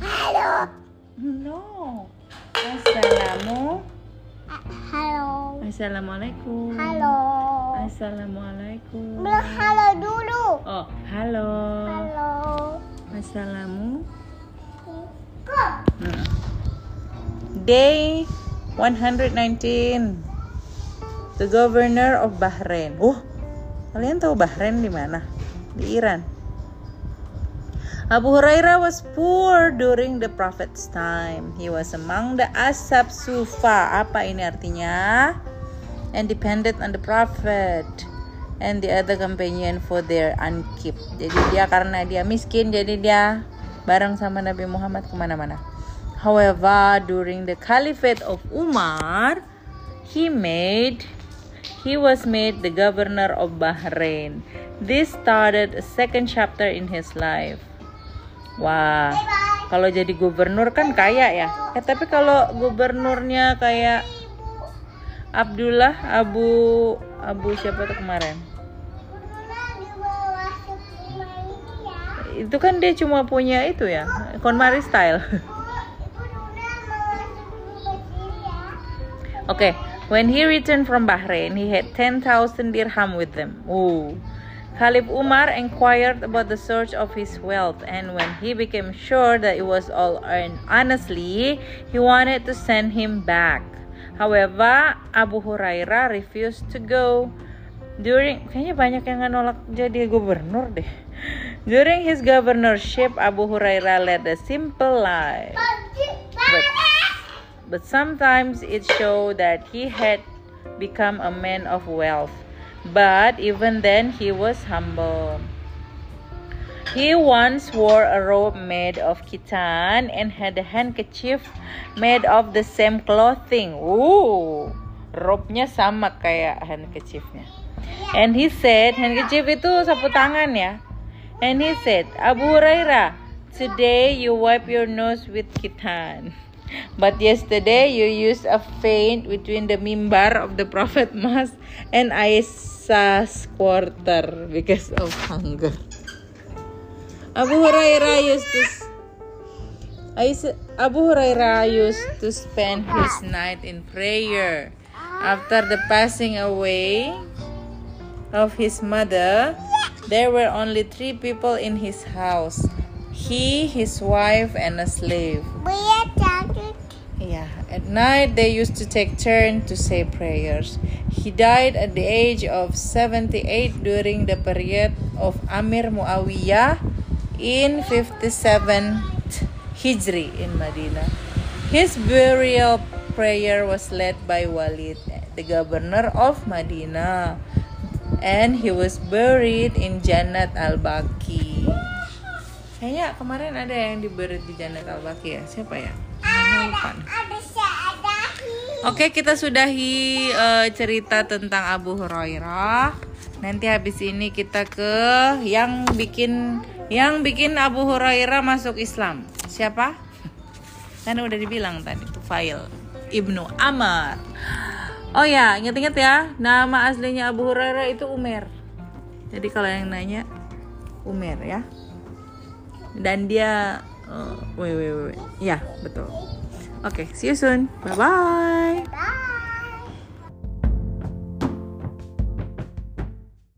Halo. No. Assalamu. Halo. Assalamualaikum. Halo. Assalamualaikum. Bilang halo dulu. Oh, halo. Halo. Assalamu. Day 119. The governor of Bahrain. Oh, kalian tahu Bahrain di mana? Di Iran. Abu Hurairah was poor during the Prophet's time. He was among the Ashab Sufa. Apa ini artinya? And depended on the Prophet and the other companion for their unkeep. Jadi dia karena dia miskin, jadi dia bareng sama Nabi Muhammad ke mana-mana. However, during the Caliphate of Umar, he made he was made the governor of Bahrain. This started a second chapter in his life. Wah, kalau jadi gubernur kan kaya ya. Eh tapi kalau gubernurnya kayak Abdullah Abu Abu siapa tuh kemarin? Itu kan dia cuma punya itu ya, KonMari style. Oh, ya. Okay, when he returned from Bahrain, he had 10,000 dirham with him. Ooh. Khalif Umar inquired about the source of his wealth, and when he became sure that it was all earned honestly, he wanted to send him back. However, Abu Hurairah refused to go. During kayaknya banyak yang nolak jadi gubernur deh. During his governorship, Abu Hurairah led a simple life. But, but sometimes it showed that he had become a man of wealth. But even then, he was humble. He once wore a robe made of kitan and had a handkerchief made of the same clothing. Ooh, robe-nya sama kayak handkerchiefnya. And he said, handkerchief itu sapu tangan ya. And he said, Abu Hurairah, today you wipe your nose with kitan. But yesterday you used a feint between the mimbar of the Prophet Mas and Aisyah's quarter because of hunger. Abu Hurairah used to Abu Hurairah used to spend his night in prayer. After the passing away of his mother, there were only three people in his house he, his wife, and a slave. At night they used to take turn to say prayers. He died at the age of 78 during the period of Amir Muawiyah in 57th Hijri in Medina. His burial prayer was led by Walid, the governor of Medina, and he was buried in Jannat al-Baqi. Kayaknya kemarin ada yang diberi di Jannat al-Baqi ya. Siapa ya? Ada seadahi. Oke, kita sudahi eh, cerita tentang Abu Hurairah. Nanti habis ini kita ke yang bikin yang bikin Abu Hurairah masuk Islam. Siapa? Kan udah dibilang tadi tuh file Ibnu Amr. Oh ya, ingat-ingat ya, nama aslinya Abu Hurairah itu Umer. Jadi kalau yang nanya Umer ya. Dan dia uh, wait, wait, wait. Ya, betul. Okay, see you soon. Bye-bye. Bye.